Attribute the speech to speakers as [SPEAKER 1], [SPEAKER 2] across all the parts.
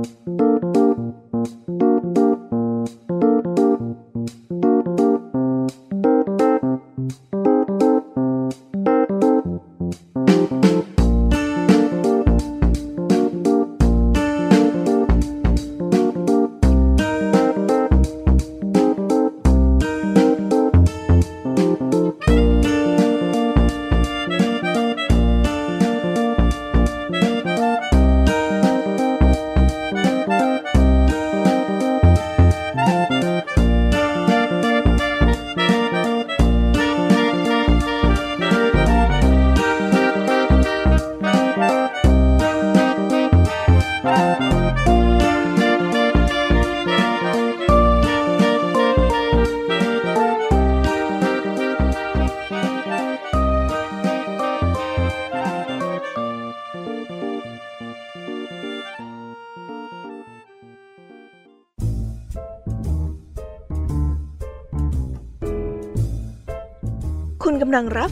[SPEAKER 1] ำ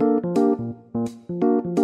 [SPEAKER 1] า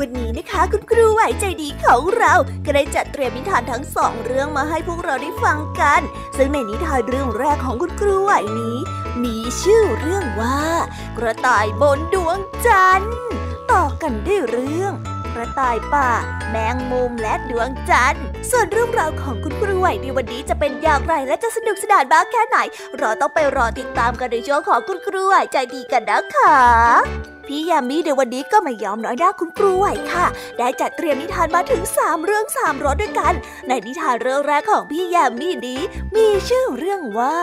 [SPEAKER 1] วันนี้นะคะคุณครูไหวใจดีของเราก็ได้จัดเตรียมนิทานทั้งสองเรื่องมาให้พวกเราได้ฟังกัน ซึ่งในนิทานเรื่องแรกของคุณครูไหวนี้ มีชื่อเรื่องว่า กระต่ายบนดวงจันทร์ต่อกันด้วยเรื่องกระต่ายป่า แมงมุมและดวงจันทร์ ส่วนเรื่องราวของคุณครูไหวในวันนี้จะเป็นอย่างไรและจะสนุกสนานมากแค่ไหนเราต้องไปรอติดตามกันในช่วงของคุณครูไหวใจดีกันนะคะ พี่ยามีในวันนี้ก็ไม่ยอมน้อยหน้าคุณครูไหวค่ะ ได้จัดเตรียมนิทานมาถึง 3 เรื่อง3รสด้วยกัน ในนิทานเรื่องแรกของพี่ยามีนี้มีชื่อเรื่องว่า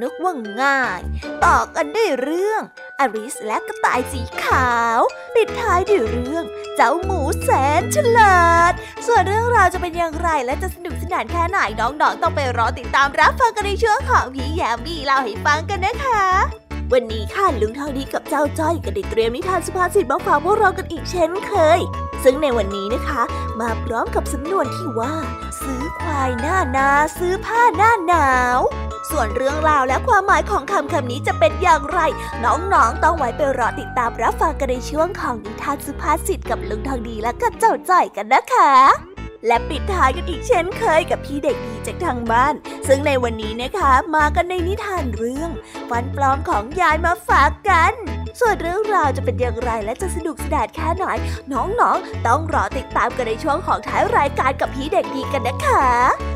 [SPEAKER 1] นึกว่าง่าย ต่อกันด้วยเรื่องอริสและกระต่ายสีขาว ปิดท้ายด้วยเรื่อง เจ้าหมูแสนฉลาด ส่วนเรื่องราวจะเป็นอย่างไรและจะสนุกสนานแค่ไหนน้องๆ ต้องไปรอติดตามรับฟังกันในช่วงของพี่ยามีเล่าให้ฟังกันนะคะ วันนี้ค่ะลุงทองดีกับเจ้าจ้อยก็ได้เตรียมนิทานสุภาษิตมาฝากพวกเรากันอีกเช่นเคย ซึ่งในวันนี้นะคะ มาพร้อมกับสำนวนที่ว่า ซื้อควายหน้านา ซื้อผ้าหน้าหนาว ส่วนเรื่องราวและความหมายของคำคำนี้จะเป็นอย่างไร น้องๆต้องไว้ไปรอติดตามรับฟังกันในช่วงของนิทานสุภาษิตกับลุงทองดีและก็เจ้าจ้อยกันนะคะ และปิดท้ายกันอีกเช่นเคยกับพี่เด็กดีจากทางบ้าน ซึ่งในวันนี้นะคะมากันในนิทานเรื่องฟันปลอมของยายมาฝากกัน ส่วนเรื่องราวจะเป็นอย่างไรและจะสนุกสนานแค่ไหนน้องๆ ต้องรอติดตามกันในช่วงของท้ายรายการกับพี่เด็กดีกันนะคะ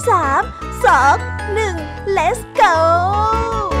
[SPEAKER 1] 3 2 1 let's go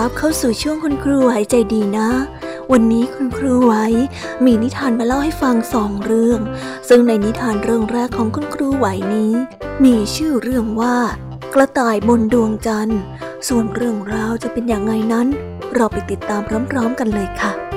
[SPEAKER 1] รับเข้าสู่ช่วงคุณครูไหวใจดีนะ วันนี้คุณครูไหวมีนิทานมาเล่าให้ฟังสองเรื่อง ซึ่งในนิทานเรื่องแรกของคุณครูไหวนี้ มีชื่อเรื่องว่า กระต่ายบนดวงจันทร์ ส่วนเรื่องราวจะเป็นอย่างไงนั้น เราไปติดตามพร้อมๆกันเลยค่ะ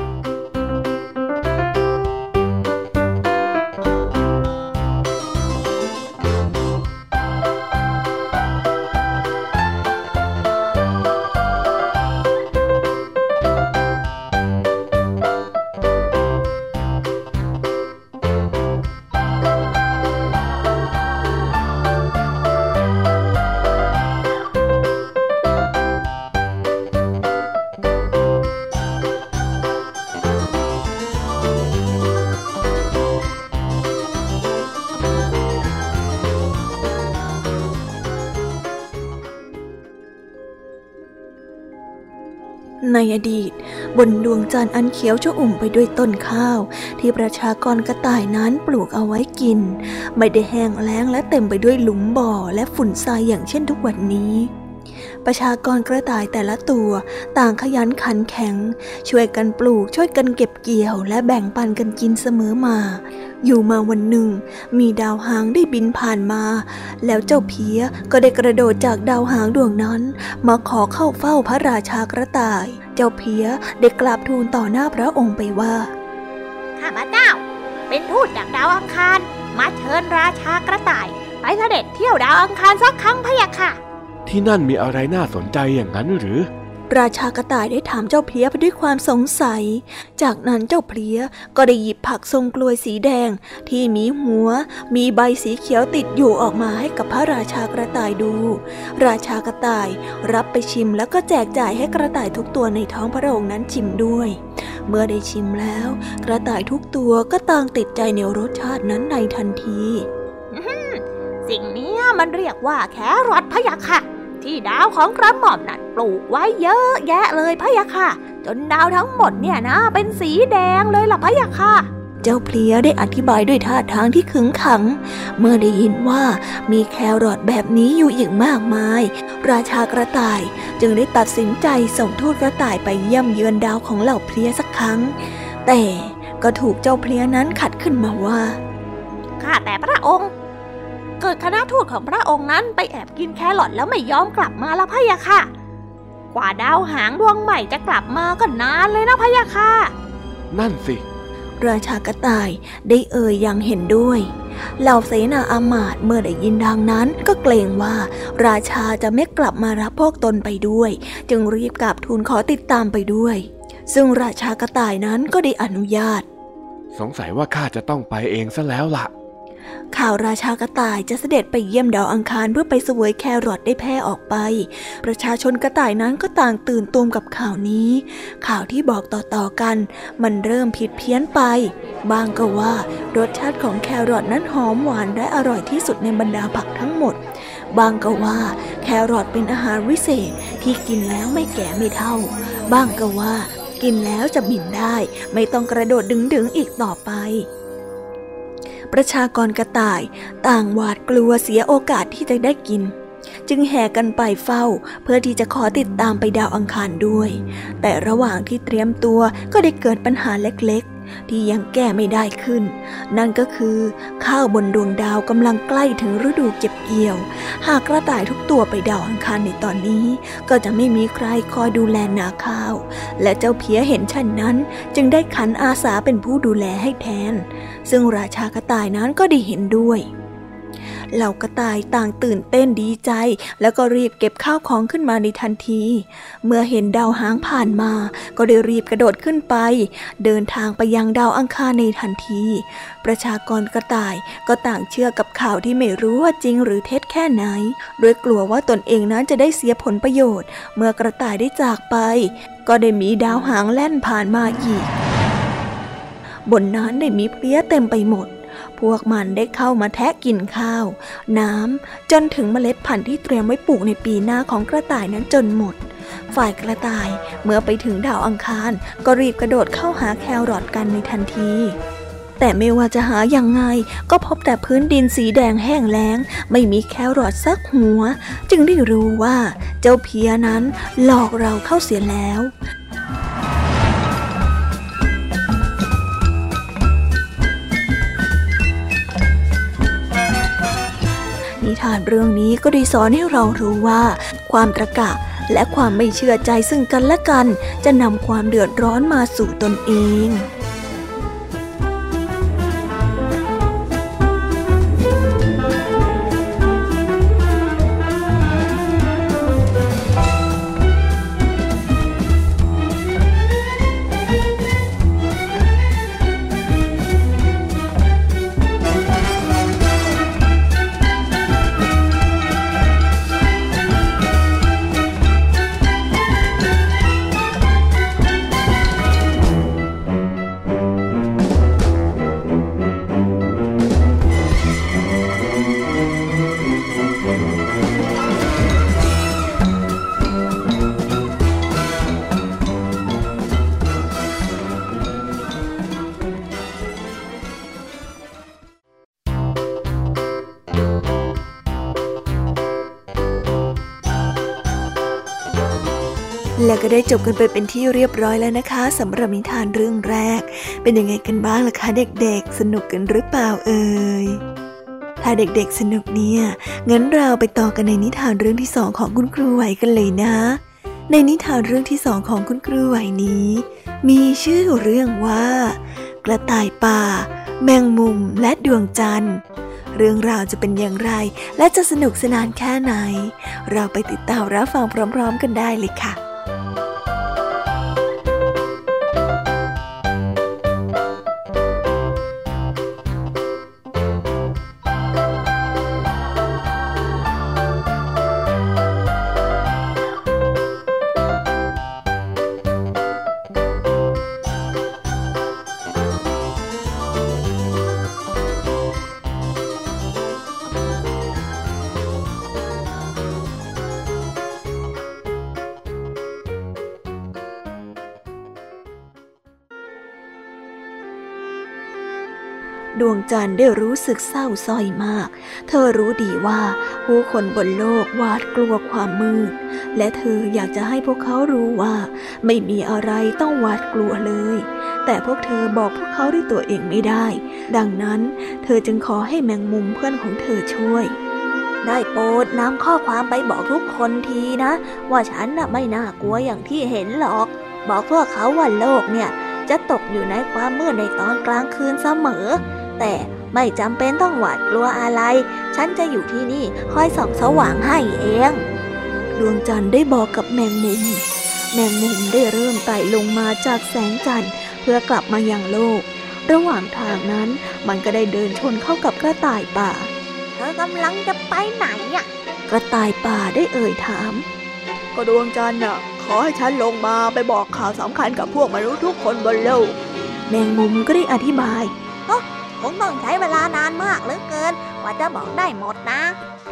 [SPEAKER 1] อดีต บนดวงจันทร์อันเขียวชอุ่มไปด้วยต้นข้าว ที่ประชากรกระต่ายนั้นปลูกเอาไว้กิน ไม่ได้แห้งแล้งและเต็มไปด้วยหลุมบ่อและฝุ่นทรายอย่างเช่นทุกวันนี้ประชากรกระต่ายแต่ละตัวต่างขยันขันแข็ง ช่วยกันปลูกช่วยกันเก็บเกี่ยว และแบ่งปันกันกินเสมอมา อยู่มาวันหนึ่ง มีดาวหางได้บินผ่านมา แล้วเจ้าเพียก็ได้กระโดดจากดาวหางดวงนั้น มาขอเข้าเฝ้าพระราชากระต่าย เจ้าเพียได้กราบทูลต่อหน้าพระองค์ไปว่า
[SPEAKER 2] ข้าพเจ้า เป็นทูตจากดาวอังคาร มาเชิญราชากระต่าย ไปเสด็จเที่ยวดาวอังคารสักครั้งพะยะค่ะ
[SPEAKER 3] ที่นั่นมีอะไรน่าสนใจอย่างนั้นหรือ
[SPEAKER 1] ราชากระต่ายได้ถามเจ้าเพลียไปด้วยความสงสัย จากนั้นเจ้าเพลียก็ได้หยิบผักทรงกลวยสีแดง ที่มีหัว มีใบสีเขียวติดอยู่ออกมาให้กับพระราชากระต่ายดู ราชากระต่ายรับไปชิมแล้วก็แจกจ่ายให้กระต่ายทุกตัวในท้องพระองค์นั้นชิมด้วย เมื่อได้ชิมแล้ว กระต่ายทุกตัวก็ต่างติดใจในรสชาตินั้นในทันที
[SPEAKER 2] สิ่งนี้มันเรียกว่าแครอทพะยะค่ะ ที่ดาวของกระหม่อมนั่นปลูกไว้เยอะแยะเลยพะยะค่ะ จนดาวทั้งหมดเนี่ยนะ เป็นสีแดงเลยล่ะพะยะค่ะ
[SPEAKER 1] เจ้าเพลียได้อธิบายด้วยท่าทางที่ขึงขัง เมื่อได้ยินว่ามีแครอทแบบนี้อยู่อีกมากมาย ราชากระต่ายจึงได้ตัดสินใจส่งทูตกระต่ายไปเยี่ยมเยือนดาวของเหล่าเพลียสักครั้ง แต่ก็ถูกเจ้าเพลียนั้นขัดขึ้นมาว่า
[SPEAKER 2] ข้าแต่พระองค์ เกิดคณะทูตของพระองค์นั้นไปแอบกินแครอทแล้วไม่ยอมกลับมาละพะยะค่ะ กว่าดาวหางดวงใหม่จะกลับมาก็นานเลยนะพะยะค่ะ
[SPEAKER 3] นั่นสิ
[SPEAKER 1] ราชากระต่ายได้เอ่ยอย่างเห็นด้วย เหล่าเสนาอามาตย์เมื่อได้ยินดังนั้นก็เกรงว่า ราชาจะไม่กลับมารับพวกตนไปด้วย จึงรีบกราบทูลขอติดตามไปด้วย ซึ่งราชากระต่ายนั้นก็ได้อนุญาต
[SPEAKER 3] สงสัยว่าข้าจะต้องไปเองซะแล้วละ่ะ
[SPEAKER 1] ข่าวราชากระต่ายจะเสด็จไปเยี่ยมดาวอังคารเพื่อไปสวยแครอทได้แพร่ออกไป ประชาชนกระต่ายนั้นก็ต่างตื่นตูมกับข่าวนี้ ข่าวที่บอกต่อๆกัน มันเริ่มผิดเพี้ยนไป บางก็ว่ารสชาติของแครอทนั้นหอมหวานและอร่อยที่สุดในบรรดาผักทั้งหมด บางก็ว่าแครอทเป็นอาหารวิเศษที่กินแล้วไม่แก่ไม่เท่า บางก็ว่ากินแล้วจะบินได้ ไม่ต้องกระโดดดึงๆอีกต่อไป ประชากรกระต่าย ต่างหวาดกลัวเสียโอกาสที่จะได้กิน จึงแห่กันไปเฝ้า เพื่อที่จะขอติดตามไปดาวอังคารด้วย แต่ระหว่างที่เตรียมตัวก็ได้เกิดปัญหาเล็ก ที่ยังแก้ไม่ได้ขึ้น นั่นก็คือข้าวบนดวงดาวกำลังใกล้ถึงฤดูเก็บเกี่ยว หากกระต่ายทุกตัวไปดาวอังคารในตอนนี้ ก็จะไม่มีใครคอยดูแลนาข้าว และเจ้าเพียเห็นเช่นนั้น จึงได้ขันอาสาเป็นผู้ดูแลให้แทน ซึ่งราชากระต่ายนั้นก็ได้เห็นด้วย เหล่ากระต่ายต่างตื่นเต้นดีใจ แล้วก็รีบเก็บข้าวของขึ้นมาในทันที เมื่อเห็นดาวหางผ่านมา ก็ได้รีบกระโดดขึ้นไป เดินทางไปยังดาวอังคารในทันที ประชากรกระต่ายก็ต่างเชื่อกับข่าวที่ไม่รู้ว่าจริงหรือเท็จแค่ไหนโดยกลัวว่าตนเองนั้นจะได้เสียผลประโยชน์ เมื่อกระต่ายได้จากไป ก็ได้มีดาวหางแล่นผ่านมาอีก บนนั้นได้มีเพลี้ยเต็มไปหมด พวกมันได้เข้ามาแทะกินข้าว น้ำจนถึงเมล็ดพันธุ์ที่เตรียมไว้ปลูกในปีหน้าของกระต่ายนั้นจนหมด ฝ่ายกระต่ายเมื่อไปถึงดาวอังคาร ก็รีบกระโดดเข้าหาแครอทกันในทันทีแต่ไม่ว่าจะหาอย่างไง ก็พบแต่พื้นดินสีแดงแห้งแล้ง ไม่มีแครอทสักหัว จึงได้รู้ว่าเจ้าเพียนั้นหลอกเราเข้าเสียแล้ว นิทานเรื่องนี้ก็ได้สอนให้เรารู้ว่า ความตรกะและความไม่เชื่อใจซึ่งกันและกัน จะนำความเดือดร้อนมาสู่ตนเอง ก็ได้จบกันไปเป็นที่เรียบร้อยแล้วนะคะสำหรับนิทานเรื่องแรก เป็นยังไงกันบ้างล่ะคะเด็กๆ สนุกกันหรือเปล่าเอ่ยถ้าเด็กๆสนุกเนี่ยงั้นเราไปต่อกันในนิทานเรื่องที่สองของคุณครูไหวกันเลยนะ ในนิทานเรื่องที่สองของคุณครูไหวนี้ มีชื่อเรื่องว่า กระต่ายป่า แมงมุมและดวงจันทร์เรื่องราวจะเป็นอย่างไร และจะสนุกสนานแค่ไหน เราไปติดตามรับฟังพร้อม ๆ กันได้เลยค่ะ ดวงจันทร์ได้รู้สึกเศร้าส้อยมาก เธอรู้ดีว่าผู้คนบนโลกหวาดกลัวความมืด และเธออยากจะให้พวกเขารู้ว่า ไม่มีอะไรต้องหวาดกลัวเลย แต่พวกเธอบอกพวกเขาด้วยตัวเองไม่ได้ ดังนั้น เธอจึงขอให้แมงมุมเพื่อนของเธอช่วย
[SPEAKER 2] ได้โปรดนำข้อความไปบอกทุกคนทีนะ ว่าฉันน่ะไม่น่ากลัวอย่างที่เห็นหรอก บอกพวกเขาว่าโลกเนี่ยจะตกอยู่ในความมืดในตอนกลางคืนเสมอ แต่ไม่จำเป็นต้องหวาดกลัวอะไร ฉันจะอยู่ที่นี่คอยส่องสว่างให้เอง
[SPEAKER 1] ดวงจันทร์ได้บอกกับแมงมุม แมงมุมได้เริ่มไต่ลงมาจากแสงจันทร์เพื่อกลับมายังโลก ระหว่างทางนั้นมันก็ได้เดินชนเข้ากับกระต่ายป่า
[SPEAKER 2] เธอกำลังจะไปไหนอะ
[SPEAKER 1] กระต่ายป่าได้เอ่ยถาม
[SPEAKER 4] ก็ดวงจันทร์น่ะ ขอให้ฉันลงมาไปบอกข่าวสำคัญกับพวกมนุษย์ทุกคนบนโลก
[SPEAKER 1] แมงมุมก็ได้อธิบาย
[SPEAKER 2] คงต้องใช้เวลานานมากเหลือเกินกว่าจะบอกได้หมดนะ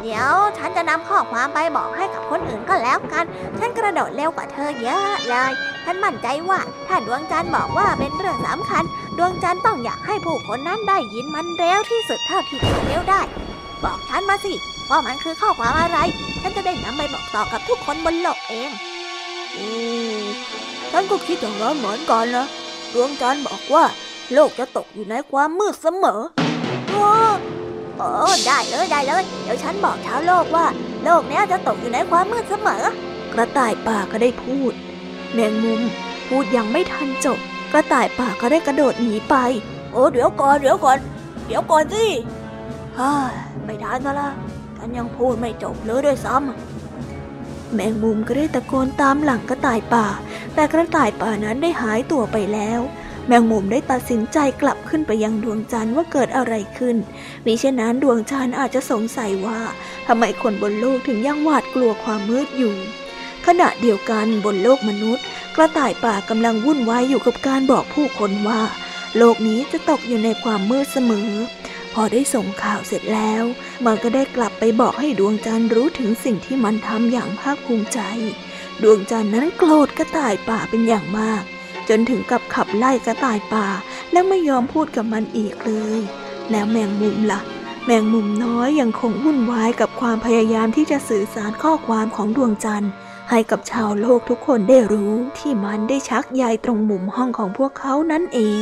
[SPEAKER 2] เดี๋ยวฉันจะนำข้อความไปบอกให้กับคนอื่นก็แล้วกัน ฉันกระโดดเร็วกว่าเธอเยอะเลย ฉันมั่นใจว่าถ้าดวงจันทร์บอกว่าเป็นเรื่องสำคัญ ดวงจันทร์ต้องอยากให้ผู้คนนั้นได้ยินมันเร็วที่สุดเท่าที่จะเร็วได้ บอกฉันมาสิว่ามันคือข้อความอะไร ฉันจะได้นำไปบอกต่อกับทุกคนบนโลกเอง
[SPEAKER 4] อืมฉันก็คิดอย่างนั้นเหมือนกันนะ ดวงจันทร์บอกว่า โลกจะตกอยู่ในความมืดเสมอ
[SPEAKER 2] โอ้โอ้ได้เลยได้เลย เดี๋ยวฉันบอกชาวโลกว่า โลกนี้จะตกอยู่ในความมืดเสมอ
[SPEAKER 1] กระต่ายป่าก็ได้พูด แมงมุมพูดยังไม่ทันจบ กระต่ายป่าก็ได้กระโดดหนีไป
[SPEAKER 4] โอ้เดี๋ยวก่อนเดี๋ยวก่อน เดี๋ยวก่อนสิฮ่าไม่ทันซะละฉันยังพูดไม่จบเลยด้วยซ้ำ
[SPEAKER 1] แมงมุมก็ได้ตะโกนตามหลังกระต่ายป่า แต่กระต่ายป่านั้นได้หายตัวไปแล้ว แมงมุมได้ตัดสินใจกลับขึ้นไปยังดวงจันทร์ว่าเกิดอะไรขึ้น มิเช่นนั้นดวงจันทร์อาจจะสงสัยว่าทำไมคนบนโลกถึงยังหวาดกลัวความมืดอยู่ ขณะเดียวกันบนโลกมนุษย์ กระต่ายป่ากำลังวุ่นวายอยู่กับการบอกผู้คนว่า โลกนี้จะตกอยู่ในความมืดเสมอ พอได้ส่งข่าวเสร็จแล้ว มันก็ได้กลับไปบอกให้ดวงจันทร์รู้ถึงสิ่งที่มันทำอย่างภาคภูมิใจ ดวงจันทร์นั้นโกรธกระต่ายป่าเป็นอย่างมาก จนถึงกับขับไล่กระต่ายป่า และไม่ยอมพูดกับมันอีกเลย แล้วแมงมุมละ่ะ แมงมุมน้อยยังคงวุ่นวายกับความพยายามที่จะสื่อสารข้อความของดวงจันทร์ให้กับชาวโลกทุกคนได้รู้ที่มันได้ชักใยตรงมุมห้องของพวกเขานั่นเอง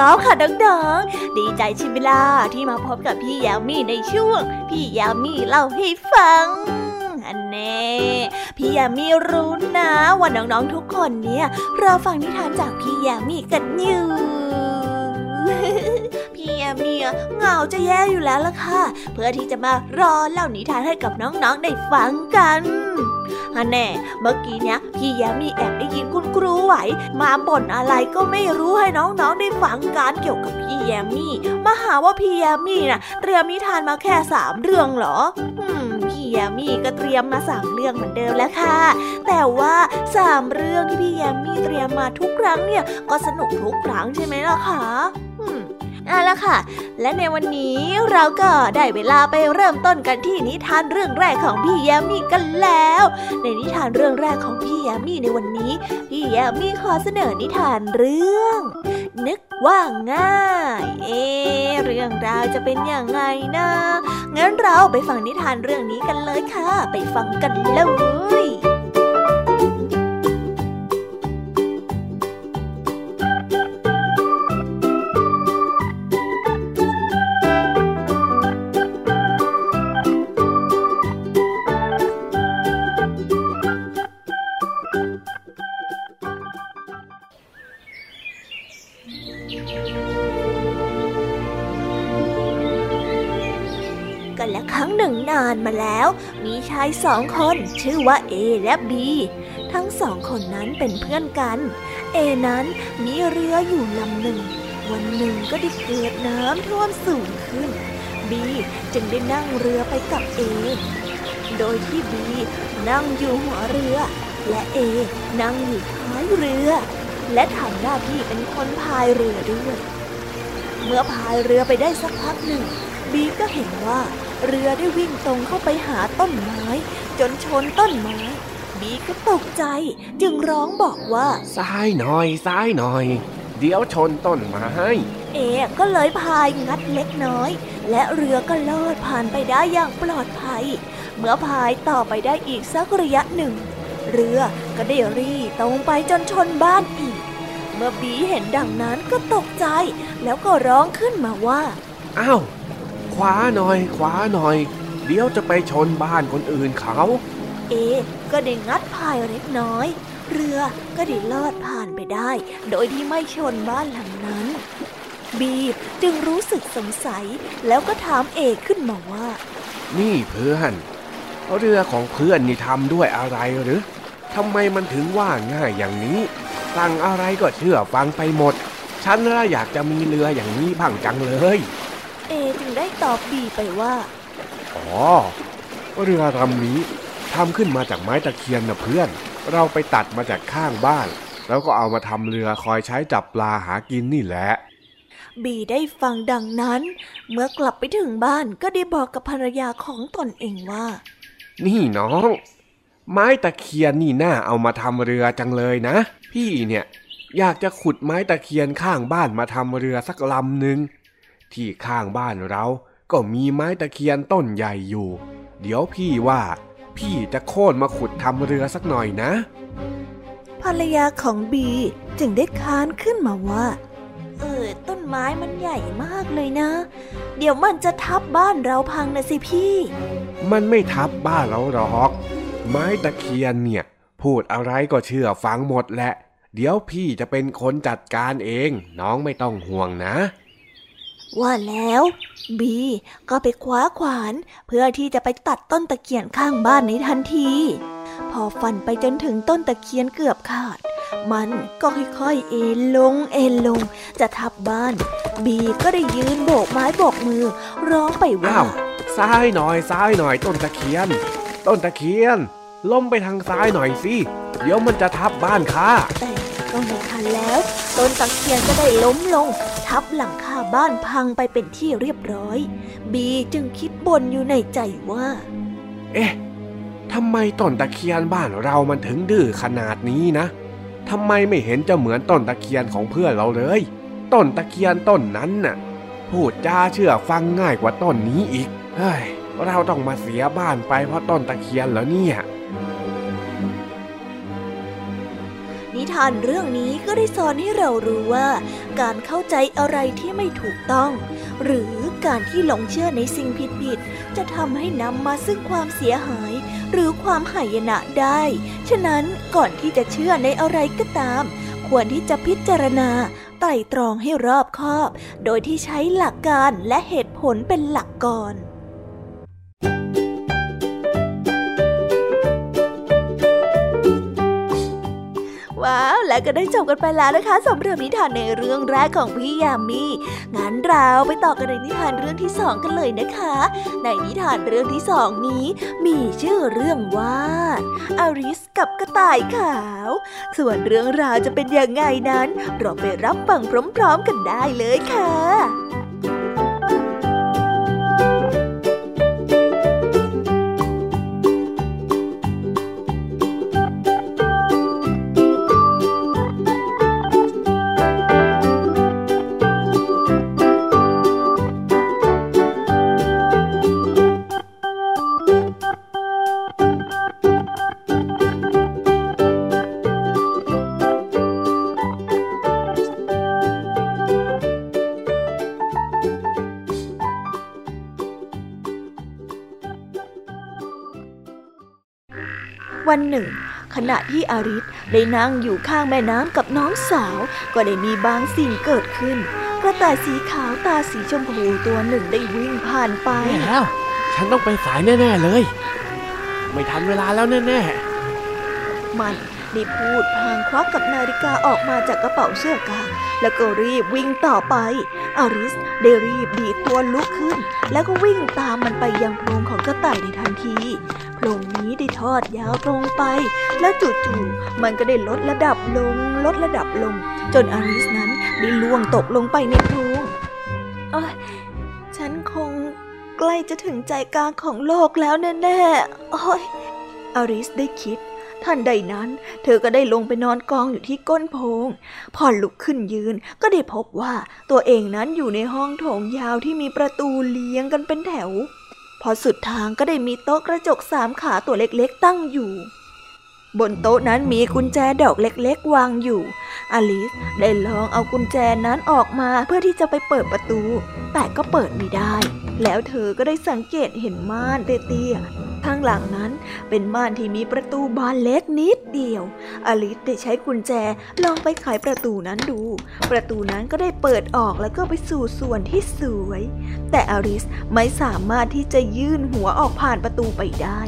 [SPEAKER 1] กหนึ่งราะค่ะน้องๆ ดีใจชิมิล่าที่มาพบกับพี่ยามีในช่วง พี่ยามีเล่าให้ฟังอันแน่พี่ยามีรู้นะว่าน้องๆทุกคนเนี่ยรอฟังนิทานจากพี่ยามีกันอยู่ี่ยเหงาจะแย่อยู่แล้วล่ะค่ะ เพื่อที่จะมารอเล่านิทานให้กับน้องๆได้ฟังกันฮันแน่เมื่อกี้เนี้ยพี่แยามีแอบได้ยินคุณครูไหว มาบ่นอะไรก็ไม่รู้ให้น้องๆได้ฟังกันเกี่ยวกับพี่แยามีมาหาว่าพี่แยามีน่ะ เตรียมนิทานมาแค่สามเรื่องเหรอ อืมพี่แยามีก็เตรียมมาสามเรื่องเหมือนเดิมแล้วค่ะ แต่ว่าสามเรื่องที่พี่แยามีเตรียมมาทุกครั้งเนี่ยก็สนุกทุกครั้งใช่ไหมล่ะคะ เอาละค่ะ และในวันนี้เราก็ได้เวลาไปเริ่มต้นกันที่นิทานเรื่องแรกของพี่ยามีกันแล้ว ในนิทานเรื่องแรกของพี่ยามีในวันนี้ พี่ยามีขอเสนอนิทานเรื่อง นึกว่าง่าย เอ เรื่องราวจะเป็นอย่างไงนะงั้นเราไปฟังนิทานเรื่องนี้กันเลยค่ะ ไปฟังกันเลยายสองคนชื่อว่าเอและบีทั้งสองคนนั้นเป็นเพื่อนกัน เอนั้นมีเรืออยู่ลำหนึ่ง วันหนึ่งก็ได้เกิดน้ำท่วมสูงขึ้น บีจึงได้นั่งเรือไปกับเอ โดยที่บีนั่งอยู่หัวเรือ และเอนั่งอยู่ท้ายเรือ และทำหน้าที่เป็นคนพายเรือด้วย เมื่อพายเรือไปได้สักพักหนึ่ง บีก็เห็นว่า เรือได้วิ่งตรงเข้าไปหาต้นไม้ จนชนต้นไม้บีก็ตกใจ จึงร้องบอกว่า
[SPEAKER 3] ซ้ายหน่อย ซ้ายหน่อย เดี๋ยวชนต้นไม้
[SPEAKER 1] เอก็เลยพายงัดเล็กน้อย และเรือก็ลอดผ่านไปได้อย่างปลอดภัย เมื่อพายต่อไปได้อีกสักระยะหนึ่ง เรือก็ได้รีตรงไปจนชนบ้านอีก เมื่อบีเห็นดังนั้นก็ตกใจ แล้วก็ร้องขึ้นมาว่า
[SPEAKER 3] อ้าวข วาหน่อย ขวาหน่อย เดี๋ยวจะไปชนบ้านคนอื่นเขา
[SPEAKER 1] เอ ก็ได้งัดพายเล็กน้อย เรือก็ได้ลอดผ่านไปได้ โดยที่ไม่ชนบ้านหลังนั้น บีจึงรู้สึกสงสัย แล้วก็ถามเอขึ้นมาว่า
[SPEAKER 3] นี่เพื่อนเรือของเพื่อนนี่ทำด้วยอะไรหรือทำไมมันถึงว่าง่ายอย่างนี้สั่งอะไรก็เชื่อฟังไปหมด ฉันน่ะอยากจะมีเรืออย่างนี้บ้างจังเลย
[SPEAKER 1] เอจึงได้ตอบบีไปว่า
[SPEAKER 3] อ๋อ เรือลำนี้ทำขึ้นมาจากไม้ตะเคียนนะเพื่อน เราไปตัดมาจากข้างบ้าน แล้วก็เอามาทำเรือคอยใช้จับปลาหากินนี่แหละ
[SPEAKER 1] บีได้ฟังดังนั้น เมื่อกลับไปถึงบ้านก็ได้บอกกับภรรยาของตนเองว่า
[SPEAKER 3] นี่น้อง ไม้ตะเคียนนี่น่าเอามาทำเรือจังเลยนะ พี่เนี่ย อยากจะขุดไม้ตะเคียนข้างบ้านมาทำเรือสักลำหนึ่ง ที่ข้างบ้านเราก็มีไม้ตะเคียนต้นใหญ่อยู่ เดี๋ยวพี่ว่า พี่จะโค่นมาขุดทำเรือสักหน่อยนะ
[SPEAKER 1] ภรรยาของบีจึงได้ค้านขึ้นมาว่า เออต้นไม้มันใหญ่มากเลยนะ เดี๋ยวมันจะทับบ้านเราพังนะสิพี่
[SPEAKER 3] มันไม่ทับบ้านเราหรอก ไม้ตะเคียนเนี่ย พูดอะไรก็เชื่อฟังหมดแหละ เดี๋ยวพี่จะเป็นคนจัดการเอง น้องไม่ต้องห่วงนะ
[SPEAKER 1] ว่าแล้วบีก็ไปคว้าขวาน เพื่อที่จะไปตัดต้นตะเคียนข้างบ้านในทันที พอฟันไปจนถึงต้นตะเคียนเกือบขาด มันก็ค่อยๆเอ็นลงเอ็นลง จะทับบ้าน บีก็ได้ยืนโบกไม้โบกมือ ร้องไปว่า
[SPEAKER 3] อ้าซ้ายหน่อยซ้ายหน่อยต้นตะเคียน ต้นตะเคียนล้มไปทางซ้ายหน่อยสิเดี๋ยวมันจะทับบ้านข้า
[SPEAKER 1] แต่ ก็ไม่ทันแล้ว ต้นตะเคียนก็ได้ล้มลง ทับหลังคาบ้านพังไปเป็นที่เรียบร้อย บีจึงคิดบ่นอยู่ในใจว่า
[SPEAKER 3] เอ๊ะทำไมต้นตะเคียนบ้านเรามันถึงดื้อขนาดนี้นะทำไมไม่เห็นจะเหมือนต้นตะเคียนของเพื่อนเราเลย ต้นตะเคียนต้นนั้นน่ะ พูดจาเชื่อฟังง่ายกว่าต้นนี้อีก เฮ้ย เราต้องมาเสียบ้านไปเพราะต้นตะเคียนเหรอเนี่ย
[SPEAKER 1] นิทานเรื่องนี้ก็ได้สอนให้เรารู้ว่า การเข้าใจอะไรที่ไม่ถูกต้อง หรือการที่หลงเชื่อในสิ่งผิดๆจะทำให้นำมาซึ่งความเสียหาย หรือความหายนะได้ ฉะนั้นก่อนที่จะเชื่อในอะไรก็ตาม ควรที่จะพิจารณาไตร่ตรองให้รอบคอบ โดยที่ใช้หลักการและเหตุผลเป็นหลักก่อน ว้าว และก็ได้จบกันไปแล้วนะคะสำหรับนิทานในเรื่องแรกของพี่ยามีงั้นเราไปต่อกันในนิทานเรื่องที่สองกันเลยนะคะ ในนิทานเรื่องที่สองนี้ มีชื่อเรื่องว่าอาริสกับกระต่ายขาว ส่วนเรื่องราวจะเป็นยังไงนั้น เราไปรับฟังพร้อม ๆ กันได้เลยค่ะ วันหนึ่ง ขณะที่อาริสได้นั่งอยู่ข้างแม่น้ำกับน้องสาว ก็ได้มีบางสิ่งเกิดขึ้น กระต่ายสีขาวตาสีชมพูตัวหนึ่งได้วิ่งผ่านไป
[SPEAKER 3] แย่แล้วฉันต้องไปสายแน่ ๆ เลย ไม่ทันเวลาแล้วแน่
[SPEAKER 1] มัน ได้พูดพางควักกับนาฬิกาออกมาจากกระเป๋าเสื้อกางแล้วก็รีบวิ่งต่อไป อาริสได้รีบดีตัวลุกขึ้น แล้วก็วิ่งตามมันไปยังโพรงของกระต่ายในทันทีโพรงนี้ได้ทอดยาวตรงไป และจู่ๆมันก็ได้ลดระดับลง ลดระดับลง จนอาริสนั้นได้ล่วงตกลงไปในโพรงเอ้ยฉันคงใกล้จะถึงใจกลางของโลกแล้วแน่ๆโอ้ยอาริสได้คิด ท่านใดนั้น เธอก็ได้ลงไปนอนกองอยู่ที่ก้นโพง พอลุกขึ้นยืนก็ได้พบว่าตัวเองนั้นอยู่ในห้องโถงยาวที่มีประตูเลี้ยงกันเป็นแถว พอสุดทางก็ได้มีโต๊ะกระจกสามขาตัวเล็กๆตั้งอยู่ บนโต๊ะนั้นมีกุญแจดอกเล็กๆ วางอยู่ อลิสได้ลองเอากุญแจนั้นออกมาเพื่อที่จะไปเปิดประตู แต่ก็เปิดไม่ได้ แล้วเธอก็ได้สังเกตเห็นม่านเตี้ยๆข้างหลังนั้นเป็นม่านที่มีประตูบานเล็กนิดเดียว อลิสได้ใช้กุญแจลองไปไขประตูนั้นดู ประตูนั้นก็ได้เปิดออกแล้วก็ไปสู่ส่วนที่สวย แต่อลิสไม่สามารถที่จะยื่นหัวออกผ่านประตูไปได้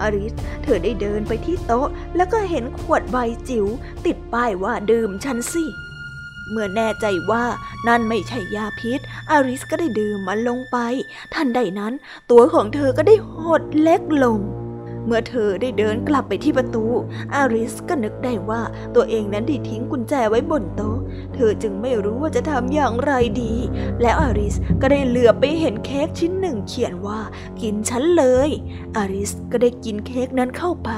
[SPEAKER 1] อลิสเธอได้เดินไปที่โต๊ะแล้วก็เห็นขวดใบจิ๋วติดป้ายว่าดื่มฉันสิ เมื่อแน่ใจว่านั่นไม่ใช่ยาพิษ อาริสก็ได้ดื่มมันลงไป ทันใดนั้น ตัวของเธอก็ได้หดเล็กลง เมื่อเธอได้เดินกลับไปที่ประตู อาริสก็นึกได้ว่าตัวเองนั้นได้ทิ้งกุญแจไว้บนโต๊ะ เธอจึงไม่รู้ว่าจะทำอย่างไรดี แล้วอาริสก็ได้เหลือบไปเห็นเค้กชิ้นหนึ่งเขียนว่า กินฉันเลย อาริสก็ได้กินเค้กนั้นเข้าไป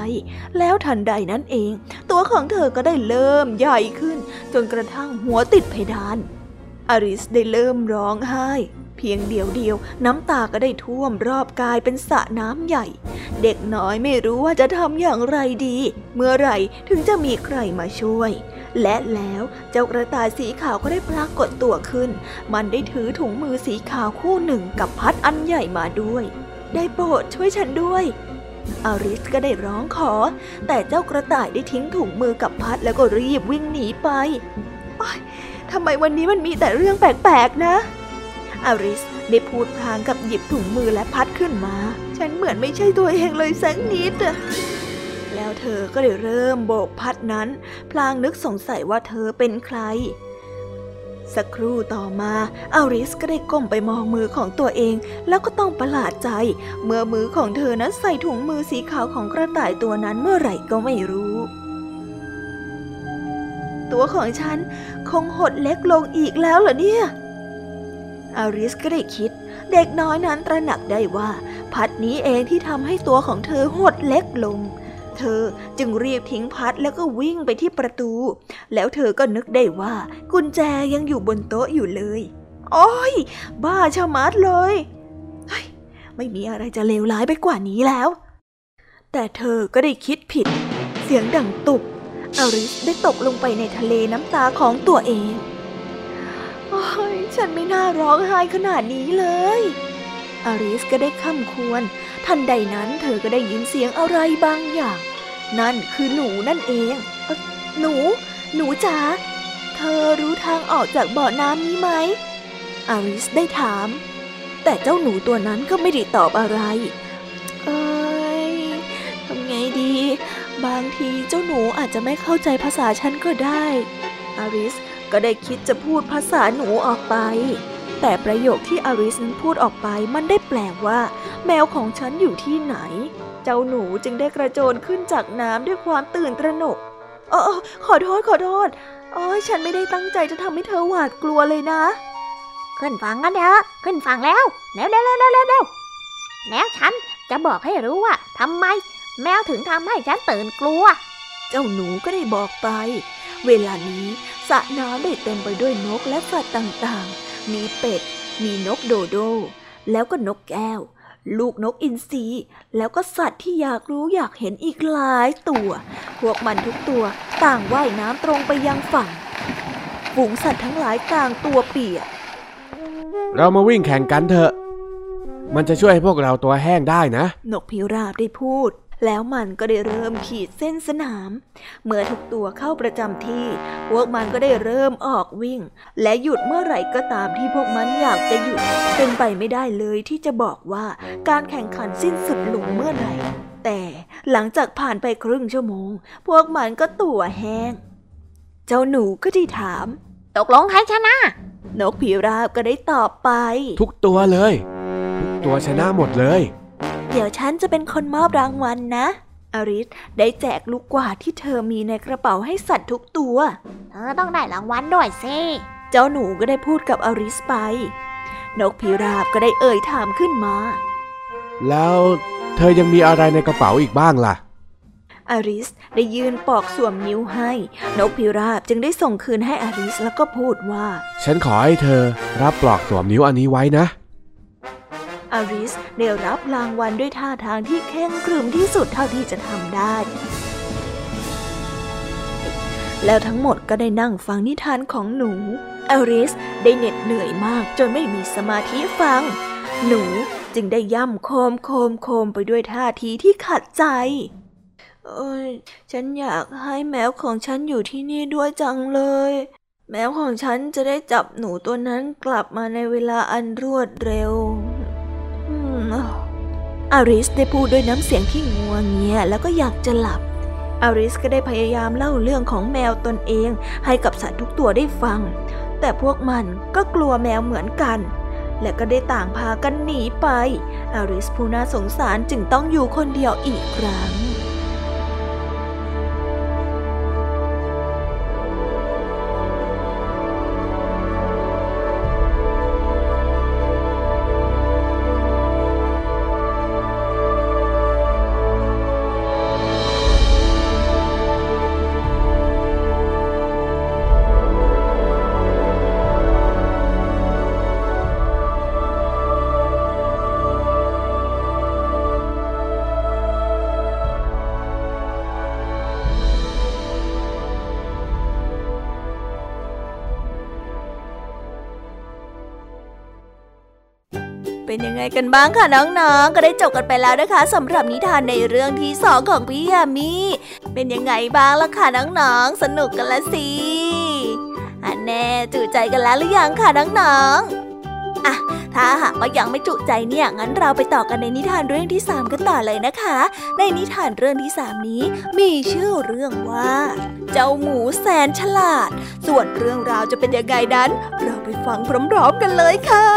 [SPEAKER 1] แล้วทันใดนั้นเอง ตัวของเธอก็ได้เริ่มใหญ่ขึ้น จนกระทั่งหัวติดเพดาน อาริสได้เริ่มร้องไห้ เพียงเดียวเดียวน้ำตาก็ได้ท่วมรอบกายเป็นสระน้ำใหญ่ เด็กน้อยไม่รู้ว่าจะทำอย่างไรดี เมื่อไหร่ถึงจะมีใครมาช่วย และแล้วเจ้ากระต่ายสีขาวก็ได้ปรากฏตัวขึ้น มันได้ถือถุงมือสีขาวคู่หนึ่งกับพัดอันใหญ่มาด้วย ได้โปรดช่วยฉันด้วยอาริสก็ได้ร้องขอ แต่เจ้ากระต่ายได้ทิ้งถุงมือกับพัดแล้วก็รีบวิ่งหนีไปทำไมวันนี้มันมีแต่เรื่องแปลกๆนะ อาริสได้พูดพลางกับหยิบถุงมือและพัดขึ้นมา ฉันเหมือนไม่ใช่ตัวเองเลยสักนิดอะแล้วเธอก็ได้เริ่มโบกพัดนั้น พลางนึกสงสัยว่าเธอเป็นใคร สักครู่ต่อมาอาริสก็ได้ก้มไปมองมือของตัวเอง แล้วก็ต้องประหลาดใจ เมื่อมือของเธอนั้นใส่ถุงมือสีขาวของกระต่ายตัวนั้นเมื่อไหร่ก็ไม่รู้ตัวของฉันคงหดเล็กลงอีกแล้วเหรอเนี่ย อาริสก็ได้คิด เด็กน้อยนั้นตระหนักได้ว่า พัดนี้เองที่ทำให้ตัวของเธอหดเล็กลง เธอจึงรีบทิ้งพัดแล้วก็วิ่งไปที่ประตู แล้วเธอก็นึกได้ว่า กุญแจยังอยู่บนโต๊ะอยู่เลย โอ้ย บ้าชะมัดเลยเฮ้ยไม่มีอะไรจะเลวร้ายไปกว่านี้แล้ว แต่เธอก็ได้คิดผิด เสียงดังตุบอาริสได้ตกลงไปในทะเลน้ำตาของตัวเอง ยฉันไม่น่าร้องไห้ขนาดนี้เลย อาริสก็ได้ข้ามควร ทันใดนั้นเธอก็ได้ยินเสียงอะไรบางอย่าง นั่นคือหนูนั่นเองเอหนู หนูจ๋า เธอรู้ทางออกจากบ่อน้ำนี้ไหม อาริสได้ถาม แต่เจ้าหนูตัวนั้นก็ไม่ได้ตอบอะไร เอ้ยทำไงดี บางทีเจ้าหนูอาจจะไม่เข้าใจภาษาฉันก็ได้ อาริส ก็ได้คิดจะพูดภาษาหนูออกไป แต่ประโยคที่อาริสนั้นพูดออกไปมันได้แปลว่า แมวของฉันอยู่ที่ไหน เจ้าหนูจึงได้กระโจนขึ้นจากน้ำด้วยความตื่นตระหนกเออเออขอโทษขอโทษโอ้ยฉันไม่ได้ตั้งใจจะทำให้เธอหวาดกลัวเลยนะ
[SPEAKER 2] ขึ้นฝั่งกันเถอะขึ้นฝั่งแล้วเร็วเร็วเร็วเร็วเร็วเร็วแล้วฉันจะบอกให้รู้ว่าทำไม แมวถึงทำให้ฉันตื่นกลัว
[SPEAKER 1] เจ้าหนูก็ได้บอกไป เวลานี้สระน้ำได้เต็มไปด้วยนกและสัตว์ต่างๆ มีเป็ด มีนกโดโด แล้วก็นกแก้ว ลูกนกอินทรีแล้วก็สัตว์ที่อยากรู้อยากเห็นอีกหลายตัว พวกมันทุกตัวต่างว่ายน้ำตรงไปยังฝั่งฝูงสัตว์ทั้งหลายต่างตัวเปียก
[SPEAKER 3] เรามาวิ่งแข่งกันเถอะ มันจะช่วยให้พวกเราตัวแห้งได้นะ
[SPEAKER 1] นกพิราบได้พูด แล้วมันก็ได้เริ่มขีดเส้นสนาม เมื่อทุกตัวเข้าประจำที่ พวกมันก็ได้เริ่มออกวิ่ง และหยุดเมื่อไหร่ก็ตามที่พวกมันอยากจะหยุด เป็นไปไม่ได้เลยที่จะบอกว่าการแข่งขันสิ้นสุดลงเมื่อไหร่ แต่หลังจากผ่านไปครึ่งชั่วโมง พวกมันก็ตัวแห้ง เจ้าหนูก็ได้ถาม
[SPEAKER 2] ตกลงใครชนะ
[SPEAKER 1] นกพิราบก็ได้ตอบไป
[SPEAKER 3] ทุกตัวเลย ทุกตัวชนะหมดเลย
[SPEAKER 1] เดี๋ยวฉันจะเป็นคนมอบรางวัลนะอาริสได้แจกลูกกวาดที่เธอมีในกระเป๋าให้สัตว์ทุกตัว
[SPEAKER 2] เธอต้องได้รางวัลด้วยสิ
[SPEAKER 1] เจ้าหนูก็ได้พูดกับอาริสไป นกพิราบก็ได้เอ่ยถามขึ้นมา
[SPEAKER 3] แล้วเธอยังมีอะไรในกระเป๋าอีกบ้างล่ะ
[SPEAKER 1] อาริสได้ยืนปอกสวมนิ้วให้ นกพิราบจึงได้ส่งคืนให้อาริสแล้วก็พูดว่า
[SPEAKER 3] ฉันขอให้เธอรับปลอกสวมนิ้วอันนี้ไว้นะ
[SPEAKER 1] อาริสได้รับรางวัลด้วยท่าทางที่เข่งขรึมที่สุดเท่าที่จะทำได้ แล้วทั้งหมดก็ได้นั่งฟังนิทานของหนูอาริสได้เหน็ดเหนื่อยมากจนไม่มีสมาธิฟัง หนูจึงได้ย่ำโคมโคมโคมไปด้วยท่าทีที่ขัดใจเอ้ยฉันอยากให้แมวของฉันอยู่ที่นี่ด้วยจังเลย แมวของฉันจะได้จับหนูตัวนั้นกลับมาในเวลาอันรวดเร็ว อาริสได้พูดด้วยน้ำเสียงที่งัวงเงียแล้วก็อยากจะหลับ อาริสก็ได้พยายามเล่าเรื่องของแมวตนเองให้กับสัตว์ทุกตัวได้ฟัง แต่พวกมันก็กลัวแมวเหมือนกัน และก็ได้ต่างพากันหนีไป อาริสผู้น่าสงสารจึงต้องอยู่คนเดียวอีกครั้ง กันบ้างคะน้องๆ ก็ได้จบกันไปแล้วนะคะสำหรับนิทานในเรื่องที่สองของพี่ยามีเป็นยังไงบ้างล่ะคะน้องๆ สนุกกันละสิอันแน่จุใจกันแล้วหรือยังคะน้องๆอะถ้าหากว่ายังไม่จุใจเนี่ย งั้นเราไปต่อกันในนิทานเรื่องที่สามกันต่อเลยนะคะ ในนิทานเรื่องที่สามนี้ มีชื่อเรื่องว่า เจ้าหมูแสนฉลาด ส่วนเรื่องราวจะเป็นยังไงนั้น เราไปฟังพร้อมๆกันเลยค่ะ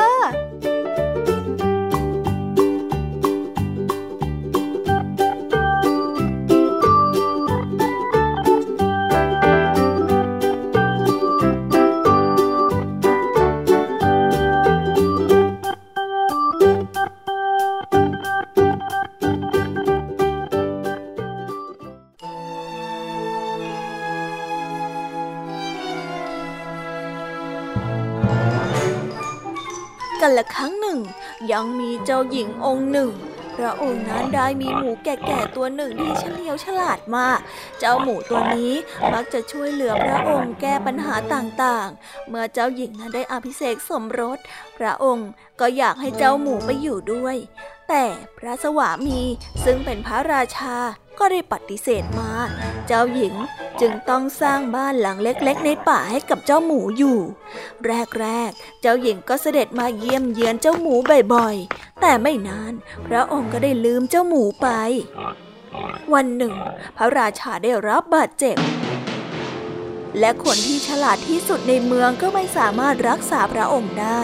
[SPEAKER 1] ยังมีเจ้าหญิงองค์หนึ่ง พระองค์นั้นได้มีหมูแก่ๆตัวหนึ่งที่เฉลียวฉลาดมาก เจ้าหมูตัวนี้มักจะช่วยเหลือพระองค์แก้ปัญหาต่างๆ เมื่อเจ้าหญิงนั้นได้อภิเษกสมรส พระองค์ก็อยากให้เจ้าหมูไปอยู่ด้วย แต่พระสวามีซึ่งเป็นพระราชาก็ได้ปฏิเสธมา เจ้าหญิง จึงต้องสร้างบ้านหลังเล็กๆ ในป่าให้กับเจ้าหมูอยู่ แรกๆ เจ้าหญิงก็เสด็จมาเยี่ยมเยือนเจ้าหมูบ่อยๆ แต่ไม่นาน พระองค์ก็ได้ลืมเจ้าหมูไป วันหนึ่ง พระราชาได้รับบาดเจ็บ และคนที่ฉลาดที่สุดในเมืองก็ไม่สามารถรักษาพระองค์ได้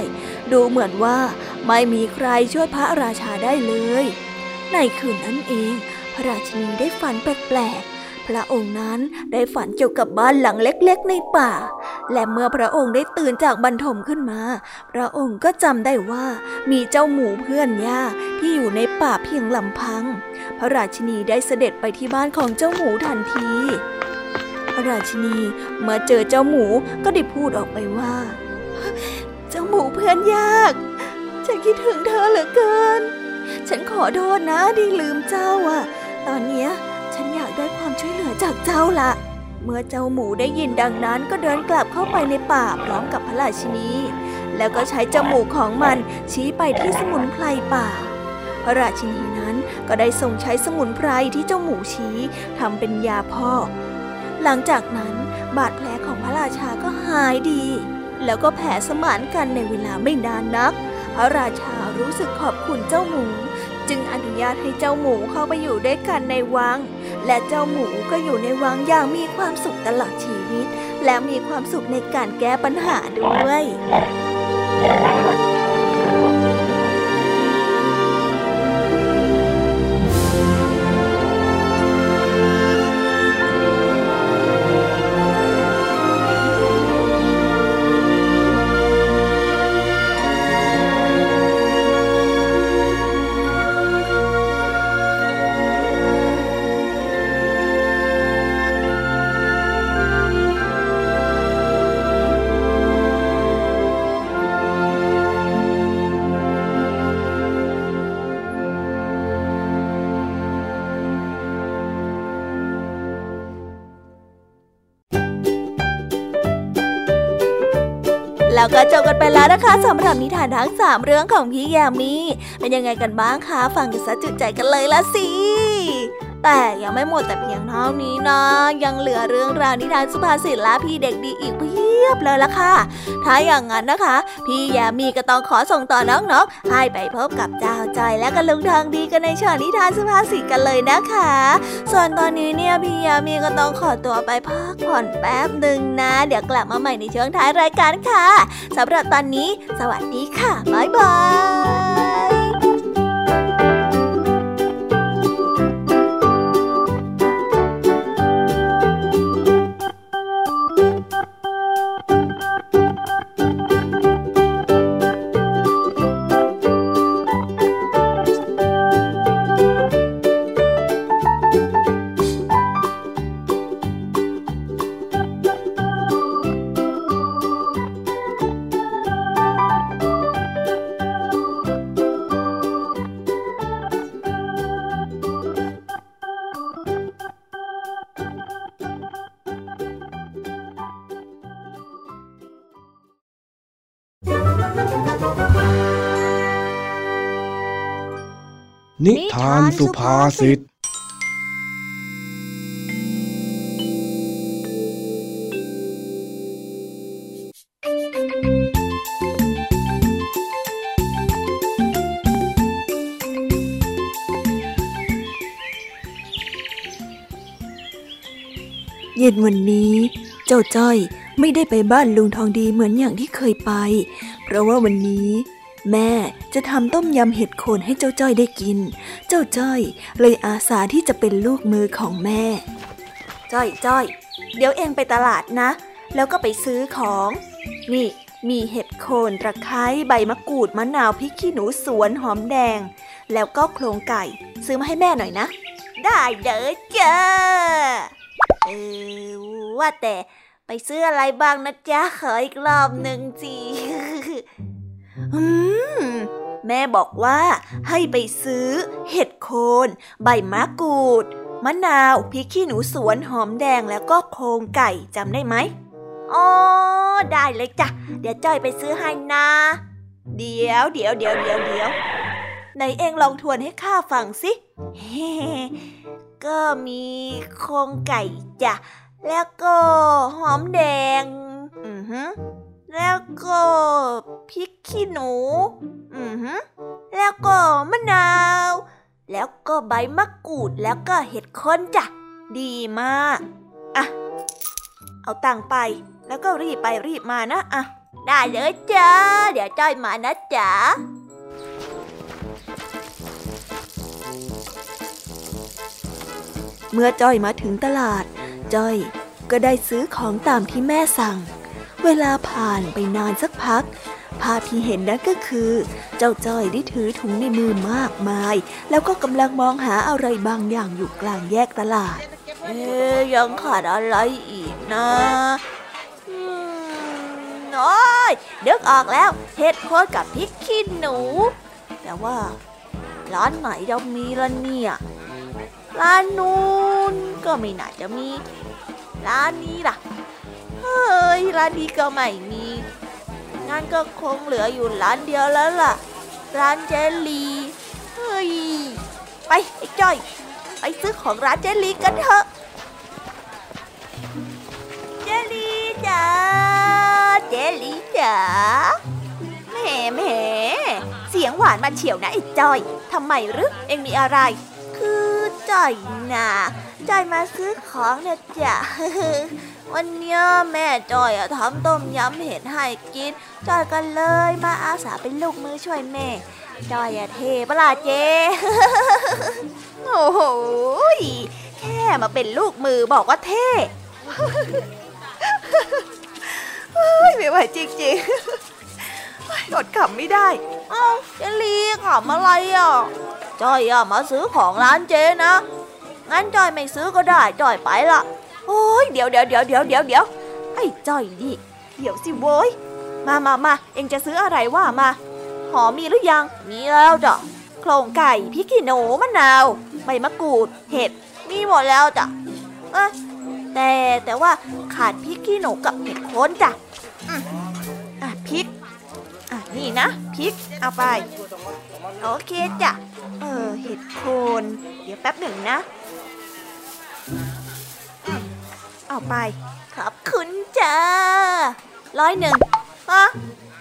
[SPEAKER 1] ดูเหมือนว่าไม่มีใครช่วยพระราชาได้เลย ในคืนนั้นเอง พระราชินีได้ฝันแปลกๆ พระองค์นั้นได้ฝันเกี่ยวกับบ้านหลังเล็กๆในป่า และเมื่อพระองค์ได้ตื่นจากบรรทมขึ้นมา พระองค์ก็จำได้ว่ามีเจ้าหมูเพื่อนยากที่อยู่ในป่าเพียงลำพัง พระราชินีได้เสด็จไปที่บ้านของเจ้าหมูทันที พระราชินีเมื่อเจอเจ้าหมูก็ได้พูดออกไปว่า เจ้าหมูเพื่อนยาก ฉันคิดถึงเธอเหลือเกิน ฉันขอโทษนะที่ลืมเจ้าอะ ตอนนี้ย ช่วยเหลือจากเจ้าละ เมื่อเจ้าหมูได้ยินดังนั้นก็เดินกลับเข้าไปในป่าพร้อมกับพระราชินี แล้วก็ใช้จมูกของมันชี้ไปที่สมุนไพรป่า พระราชินีนั้นก็ได้ทรงใช้สมุนไพรที่เจ้าหมูชี้ทำเป็นยาพอกหลังจากนั้นบาดแผลของพระราชาก็หายดี แล้วก็แผ่สมานกันในเวลาไม่นานนัก พระราชารู้สึกขอบคุณเจ้าหมู จึงอนุญาตให้เจ้าหมูเข้าไปอยู่ด้วยกันในวัง และเจ้าหมูก็อยู่ในวังอย่างมีความสุขตลอดชีวิต และมีความสุขในการแก้ปัญหาด้วย แล้วนะคะสำหรับนิทานทั้งสามเรื่องของพี่ยามีเป็นยังไงกันบ้างคะ ฟังกันซะจุใจกันเลยละสิ แต่ยังไม่หมดแต่เพียงเท่านี้นะ ยังเหลือเรื่องราวนิทานสุภาษิตและพี่เด็กดีอีกเพียบเลยละค่ะ ถ้าอย่างนั้นนะคะ พี่ยามีก็ต้องขอส่งต่อน้องๆให้ไปพบกับเจ้าจอยและก็ลุงทางดีกันในช่วงนิทานสุภาษิตกันเลยนะคะ ส่วนตอนนี้เนี่ยพี่ยามีก็ต้องขอตัวไปพักผ่อนแป๊บหนึ่งนะ เดี๋ยวกลับมาใหม่ในช่วงท้ายรายการค่ะสำหรับตอนนี้ สวัสดีค่ะบ๊ายบาย
[SPEAKER 5] นิทานสุภาษิต
[SPEAKER 1] เย็นวันนี้ เจ้าจ้อยไม่ได้ไปบ้านลุงทองดีเหมือนอย่างที่เคยไป เพราะว่าวันนี้ แม่จะทำต้มยำเห็ดโคนให้เจ้าจ้อยได้กิน เจ้าจ้อยเลยอาสาที่จะเป็นลูกมือของแม่ จ้อยจ้อยเดี๋ยวเองไปตลาดนะ แล้วก็ไปซื้อของ นี่ มีเห็ดโคนตะไคร้ใบมะกรูดมะนาวพริกขี้หนูสวนหอมแดง แล้วก็โครงไก่ ซื้อมาให้แม่หน่อยนะ ได้เด้อจ้าเออว่าแต่ไปซื้ออะไรบ้างนะจ๊ะขออีกรอบหนึ่งจี อืม แม่บอกว่าให้ไปซื้อ เห็ดโคน ใบมะกรูด มะนาวพริกขี้หนูสวนหอมแดงแล้วก็โครงไก่จำได้ไหมอ๋อได้เลยจ้ะ เดี๋ยวจ้อยไปซื้อให้นะ เดี๋ยวเดี๋ยวเดี๋ยวเดี๋ยวเดี๋ยวไหนเองลองทวนให้ข้าฟังสิเฮ้ก็มีโครงไก่จ้ะ แล้วก็หอมแดง อือฮึ แล้วก็พริกขี้หนู อือฮึแล้วก็มะนาว แล้วก็ใบมะกรูด แล้วก็เห็ดค้นจ้ะ ดีมาก อะ เอาตังไป แล้วก็รีบไปรีบมานะ อะ ได้เลยจ้า เดี๋ยวจ้อยมานะจ๊ะเมื่อจ้อยมาถึงตลาด จ้อยก็ได้ซื้อของตามที่แม่สั่ง เวลาผ่านไปนานสักพัก ภาพที่เห็นนั้นก็คือ เจ้าจ้อยได้ถือถุงในมือมากมาย แล้วก็กำลังมองหาอะไรบางอย่างอยู่กลางแยกตลาด เอ๊ยังขาดอะไรอีกนะน้อยนึกออกแล้วเห็ดโคนกับพริกขี้หนู แต่ว่าร้านไหนจะมีละเนี่ยร้านนู้นก็ไม่น่าจะมี ร้านนี้ล่ะ ฮ้ยร้านนี้ก็ไม่มีงั้นก็คงเหลืออยู่ร้านเดียวแล้วล่ะ ร้านเจลลีเฮ้ยไปไอ้จ้อย ไปซื้อของร้านเจลลีกันเถอะ เจลลีจ๋าเจลลีจ๋าแหมแหมเสียงหวานมาเฉียวนะไอ้จ้อยทำไมรือเอ็งมีอะไร คือจ้อยนะจ้อยมาซื้อของเนี่ยจ้ะ วันเนี้ยแม่จอยอะทำต้มยำเห็ดให้กินจอยก็เลยมาอาสาเป็นลูกมือช่วยแม่ จอยอะเทปะล่ะเจ โอ้โหแค่มาเป็นลูกมือบอกว่าเท่ไม่ไหวจริงๆอดขำไม่ได้ เอ้าเจลีขำอะไรอะจอยอะมาซื้อของร้านเจนะ งั้นจอยไม่ซื้อก็ได้จอยไปละ โอ้ยเดี๋ยวเดี๋ยวเดี๋ยวเดี๋ยวเดี๋ยวเดี๋ยวไอ้จ้อยดิเดี๋ยวสิโว้ยมามามาเอ็งจะซื้ออะไรว่ามาหอมมีหรือยัง มีแล้วจ้ะโครงไก่พริกขี้หนูมะนาวใบมะกรูด เห็ดมีหมดแล้วจ้ะเอะแต่แต่ว่าขาดพริกขี้หนูกับเห็ดโคนจ้ะอืมอะพริกอะนี่นะพริกเอาไปโอเคจ้ะเออเห็ดโคนเดี๋ยวแป๊บหนึ่งนะ เอาไป ขอบคุณจ้าร้อยหนึ่งฮะ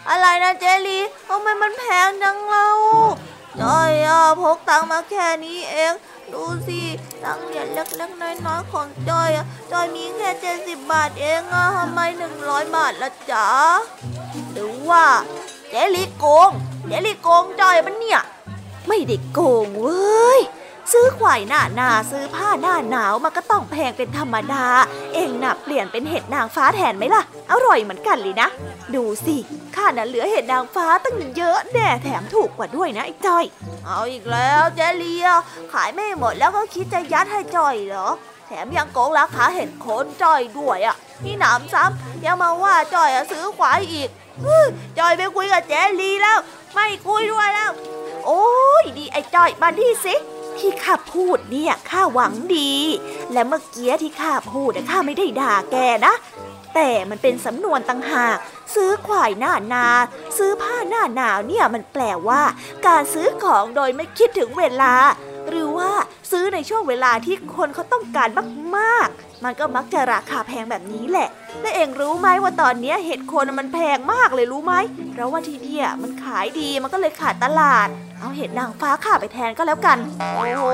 [SPEAKER 1] อะไรนะเจลีทำไมมันแพงจังเราจอยอะพกตังมาแค่นี้เอง ดูสิตังเหรียญเล็กๆน้อยๆของจอยอะจอยมีแค่เจ็ดสิบบาทเองอะทำไมหนึ่งร้อยบาทละจ๊ะหรือว่าเจลีโกงเจลีโกงจอยมันเนี่ย ไม่ได้โกงเว้ย ซื้อควายหน้าหนาซื้อผ้าหน้าหนาวมันก็ต้องแพงเป็นธรรมดา เองน่ะเปลี่ยนเป็นเห็ดนางฟ้าแทนไหมล่ะ อร่อยเหมือนกันเลยนะ ดูสิข้าน่ะเหลือเห็ดนางฟ้าตั้งเยอะแน่แถมถูกกว่าด้วยนะไอ้จอย เอาอีกแล้วเจเลีย ขายไม่หมดแล้วก็คิดจะยัดให้จอยเหรอ แถมยังโกงราคาเห็ดโคนจอยด้วยอะนี่หนำซ้ำยังมาว่าจอยอะซื้อควายอีกฮึ่มจอยไปคุยกับเจลีแล้ว ไม่คุยด้วยแล้ว โอ้ยดีไอ้จอยมาดีสิ ที่ข้าพูดเนี่ยข้าหวังดี และเมื่อกี้ที่ข้าพูดข้าไม่ได้ด่าแกนะ แต่มันเป็นสำนวนต่างหาก ซื้อควายหน้านา ซื้อผ้าหน้าหนาวเนี่ยมันแปลว่า การซื้อของโดยไม่คิดถึงเวลา หรือว่าซื้อในช่วงเวลาที่คนเขาต้องการมากๆ มันก็มักจะราคาแพงแบบนี้แหละ และเองรู้ไหมว่าตอนนี้เห็ดโคนมันแพงมากเลยรู้ไหม เพราะว่าที่เนี่ยมันขายดีมันก็เลยขาดตลาด เอาเห็ดนางฟ้าขาไปแทนก็แล้วกัน โอ้โห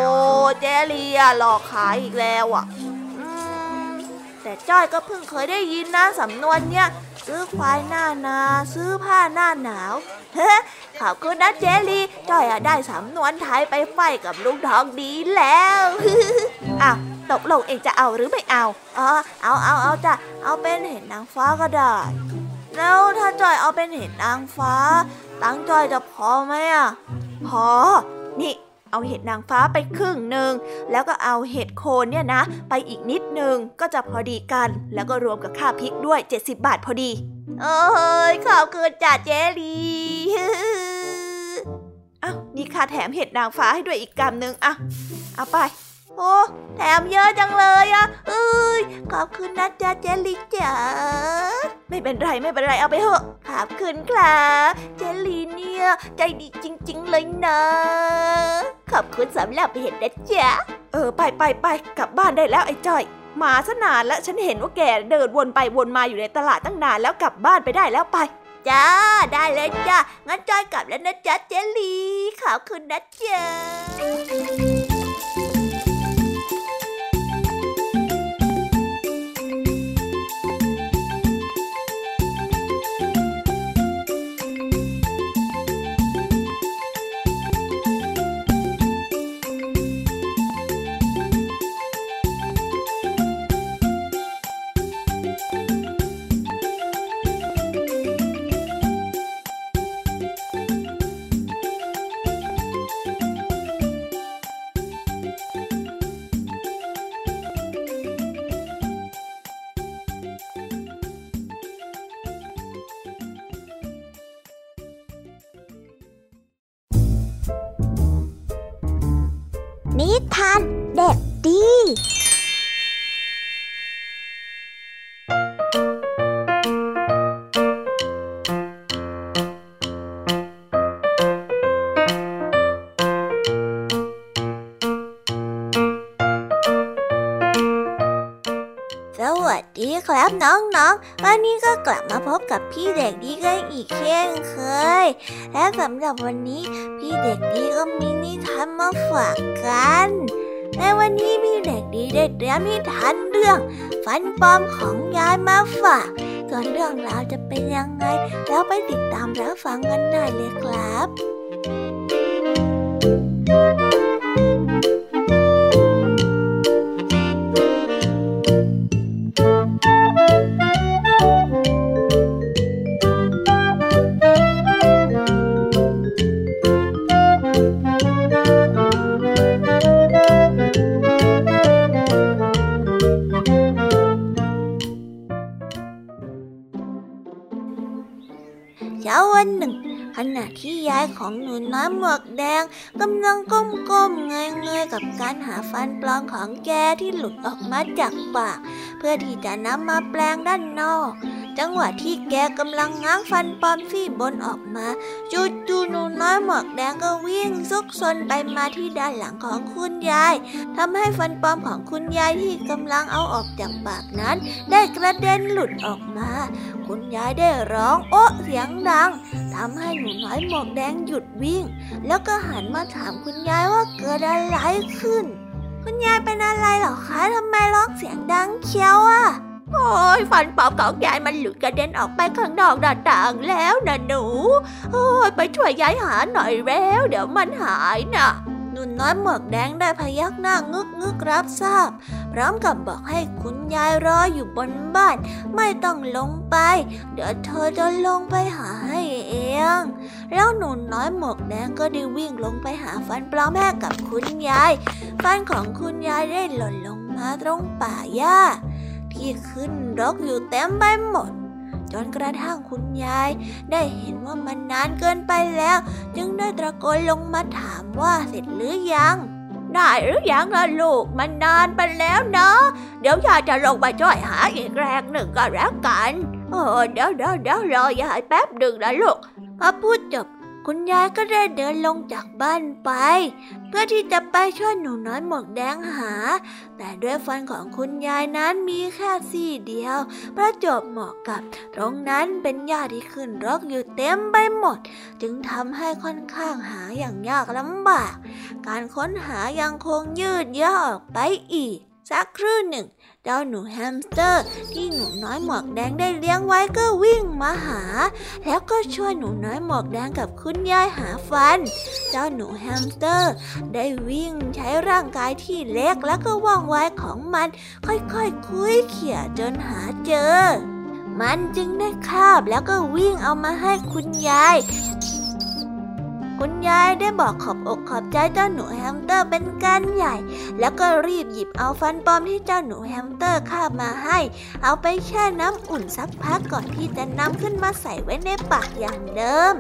[SPEAKER 1] เจเลียหลอกขายอีกแล้วอะ แต่จ้อยก็เพิ่งเคยได้ยินนะสำนวนเนี่ย ซื้อควายหน้านา ซื้อผ้าหน้าหนาวเฮ้ขอบคุณนะเจลีจ้อยอะได้สำนวนไทยไปไฟกับลุงทองดีแล้วอ้าวตกลงเองจะเอาหรือไม่เอาอ๋อเอาเอาเอาจ้ะเอาเป็นเห็ดนางฟ้าก็ได้ แล้วถ้าจอยเอาเป็นเห็ดนางฟ้าตังค์จอยจะพอไหมอะพอนี่ เอาเห็ดนางฟ้าไปครึ่งหนึ่งแล้วก็เอาเห็ดโคนเนี่ยนะ ไปอีกนิดหนึ่งก็จะพอดีกัน แล้วก็รวมกับค่าพริกด้วย 70 บาทพอดีเอ้ยขอบคุณจ่าเจลีอ้าวนี่
[SPEAKER 4] ค่าแถมเห็ดนางฟ้าให้ด้วยอีกกำหนึ่งอะเอาไป
[SPEAKER 1] อ้แถมเยอะจังเลยอะเอ้ยขอบคุณนะจ๊ะเจลลี่จ๋า
[SPEAKER 4] ไม่เป็นไรไม่เป็นไรเอาไปเถอะ
[SPEAKER 1] ขอบคุณครับเจลลี่เนี่ยใจดีจริง ๆ เลยนะ ขอบคุณสำหรับเห็ดนะจ๊ะ
[SPEAKER 4] เออไปไปไปกลับบ้านได้แล้วไอ้จ้อยมาซะนานแล้วฉันเห็นว่าแกเดินวนไปวนมาอยู่ในตลาดตั้งนานแล้วกลับบ้านไปได้แล้วไป
[SPEAKER 1] จ้าได้เลยจ้างั้นจอยกลับแล้วนะจ๊ะเจลลี่ขอบคุณนะจ๊ะ ครับน้องๆ วันนี้ก็กลับมาพบกับพี่เด็กดีกันอีกเช่นเคย และสำหรับวันนี้พี่เด็กดีก็มีนิทานมาฝากกัน ในวันนี้พี่เด็กดีได้เตรียมนิทานเรื่อง ฟันปลอมของยายมาฝาก ส่วนเรื่องราวจะเป็นยังไงแล้วไปติดตามรับฟังกันได้เลยครับ ของหนูน้ำหมวกแดงกำลังก้มๆเงยๆกับการหาฟันปลอมของแกที่หลุดออกมาจากปาก เพื่อที่จะนำมาแปลงด้านนอก จังหวะที่แกกำลังง้างฟันปลอมซี่บนออกมา จู่ๆหนูน้อยหมวกแดงก็วิ่งซุกซนไปมาที่ด้านหลังของคุณยายทำให้ฟันปลอมของคุณยายที่กำลังเอาออกจากปากนั้น ได้กระเด็นหลุดออกมา คุณยายได้ร้องโอ๊ะเสียงดังทำให้หนูน้อยหมวกแดงหยุดวิ่ง แล้วก็หันมาถามคุณยายว่าเกิดอะไรขึ้น คุณยายเป็นอะไรหรอคะทำไมร้องเสียงดังเคี้ยวอะ โอ้ยฟันปลอมของยายมันหลุดกระเด็นออกไปข้างนอกหน้าต่างแล้วนะหนู โอ้ยไปช่วยยายหาหน่อยแล้ว เดี๋ยวมันหายนะหนุ่นน้อยหมวกแดงได้พยักหน้างึกงึกรับทราบ พร้อมกับบอกให้คุณยายรออยู่บนบ้าน ไม่ต้องลงไป เดี๋ยวเธอจะลงไปหาให้เอง แล้วหนุ่นน้อยหมวกแดงก็ได้วิ่งลงไปหาฟันปลอมให้กับคุณยาย ฟันของคุณยายได้หล่นลงมาตรงป่าหญ้า ที่ขึ้นรกอยู่เต็มไปหมด จนกระทั่งคุณยาย ได้เห็นว่ามันนานเกินไปแล้ว จึงได้ตะโกนลงมาถามว่าเสร็จหรือยังได้หรือยังล่ะลูกมันนานไปแล้วเนาะเดี๋ยวยายจะลงมาช่วยหาอีกแรงหนึ่งก็แล้วกัน เออเดี๋ยวเดี๋ยวเดี๋ยวรอยายแป๊บหนึ่งนะลูกพอพูดจบ คุณยายก็ได้เดินลงจากบ้านไป เพื่อที่จะไปช่วยหนูน้อยหมวกแดงหา แต่ด้วยฟันของคุณยายนั้นมีแค่ซี่เดียว ประจบเหมาะกับ ตรงนั้นเป็นหญ้าที่ขึ้นรกอยู่เต็มไปหมด จึงทำให้ค่อนข้างหาอย่างยากลำบาก การค้นหายังคงยืดเยื้อออกไปอีก สักครู่หนึ่ง เจ้าหนูแฮมสเตอร์ ที่หนูน้อยหมวกแดงได้เลี้ยงไว้ก็วิ่งมาหา แล้วก็ช่วยหนูน้อยหมวกแดงกับคุณยายหาฟัน เจ้าหนูแฮมสเตอร์ ได้วิ่งใช้ร่างกายที่เล็กและก็ว่องไวของมัน ค่อยๆคคุยเขี่ยจนหาเจอ มันจึงได้คาบแล้วก็วิ่งเอามาให้คุณยาย คุณยายได้บอกขอบอกขอบใจเจ้าหนูแฮมสเตอร์เป็นการใหญ่ แล้วก็รีบหยิบเอาฟันปลอมที่เจ้าหนูแฮมสเตอร์คาบมาให้ เอาไปแช่น้ำอุ่นสักพักก่อนที่จะนำขึ้นมาใส่ไว้ในปากอย่างเดิม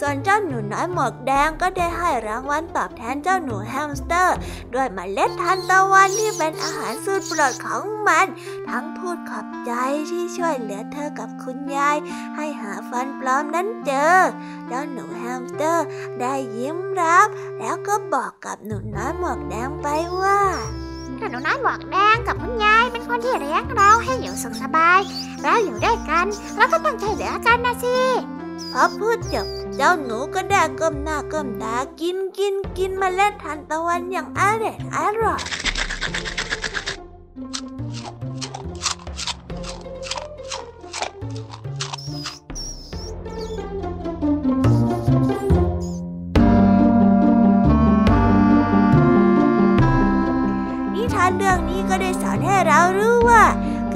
[SPEAKER 1] ส่วนเจ้าหนูน้อยหมวกแดงก็ได้ให้รางวัลตอบแทนเจ้าหนูแฮมสเตอร์ ด้วยเมล็ดทานตะวันที่เป็นอาหารสุดโปรดของมัน ทั้งพูดขอบใจที่ช่วยเหลือเธอกับคุณยาย ให้หาฟันปลอมนั้นเจอเจ้าหนูแฮมสเตอร์ได้ยิ้มรับ แล้วก็บอกกับหนูน้อยหมวกแดงไปว่า
[SPEAKER 6] หนูน้อยหมวกแดงกับคุณยายเป็นคนที่เลี้ยงเราให้อยู่สุขสบาย เราอยู่ด้วยกันเราก็ต้องช่วยเหลือกันนะสิ
[SPEAKER 1] พอพูดจบเจ้าหนูก็ได้ก้มหน้าก้มตากินกินกินเมล็ดทานตะวันอย่างอร่อยอร่อย ได้สอนให้เรารู้ว่า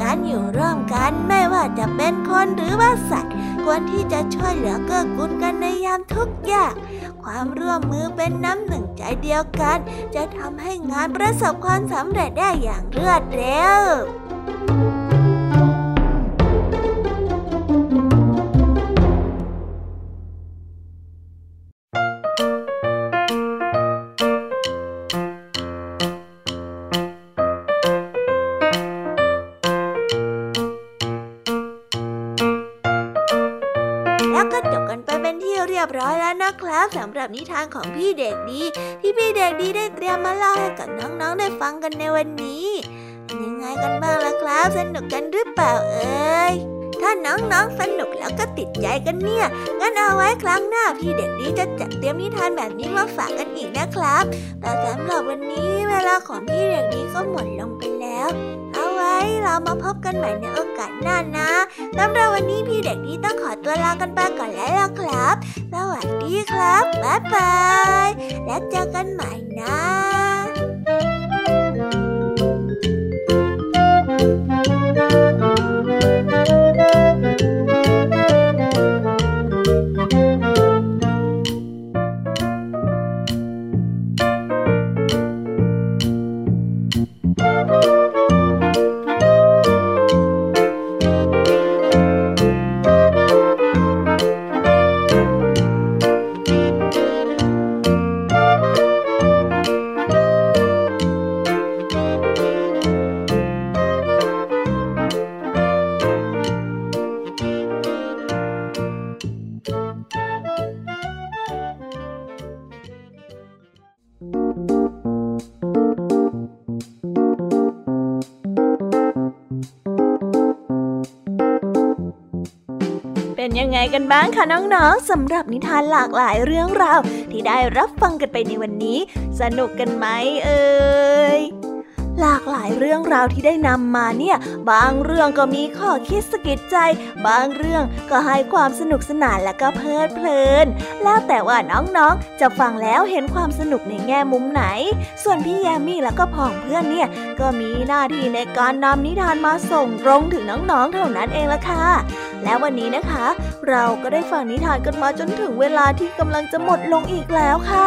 [SPEAKER 1] การอยู่ร่วมกันไม่ว่าจะเป็นคนหรือว่าสัตว์ ควรที่จะช่วยเหลือเกื้อกูลกันในยามทุกข์ยาก ความร่วมมือเป็นน้ำหนึ่งใจเดียวกัน จะทำให้งานประสบความสำเร็จได้อย่างรวดเร็วแล้วำหรับนิทานของพี่เด็กดี ที่พี่เด็กดีได้เตรียมมาเล่าให้กับน้องๆได้ฟังกันในวันนี้เป็นยังไงกันบ้างล่ะครับ สนุกกันหรือเปล่าเอ่ยถ้าน้องๆสนุกแล้วก็ติดใจกันเนี่ย งั้นเอาไว้ครั้งหน้าพี่เด็กดีจะจัดเตรียมนิทานแบบนี้มาฝากกันอีกนะครับ แต่สำหรับวันนี้เวลาของพี่เด็กดีก็หมดลงไปแล้ว ไว้ เรามาพบกันใหม่ในโอกาสหน้านะสำหรับวันนี้พี่เด็กดีต้องขอตัวลากันไปก่อนแล้วล่ะครับ สวัสดีครับ บ๊ายบาย แล้วเจอกันใหม่นะ คะน้องๆสำหรับนิทานหลากหลายเรื่องราวที่ได้รับฟังกันไปในวันนี้ สนุกกันไหมเอ่ย เรื่องราวที่ได้นำมาเนี่ย บางเรื่องก็มีข้อคิดสะกิดใจ บางเรื่องก็ให้ความสนุกสนานและก็เพลิดเพลิน แล้วแต่ว่าน้องๆ จะฟังแล้วเห็นความสนุกในแง่มุมไหน ส่วนพี่แยมมี่แล้วก็พ่องเพื่อนเนี่ย ก็มีหน้าที่ในการนำนิทานมาส่งตรงถึงน้องๆ เท่านั้นเองละค่ะ และวันนี้นะคะ เราก็ได้ฟังนิทานกันมาจนถึงเวลาที่กำลังจะหมดลงอีกแล้วค่ะ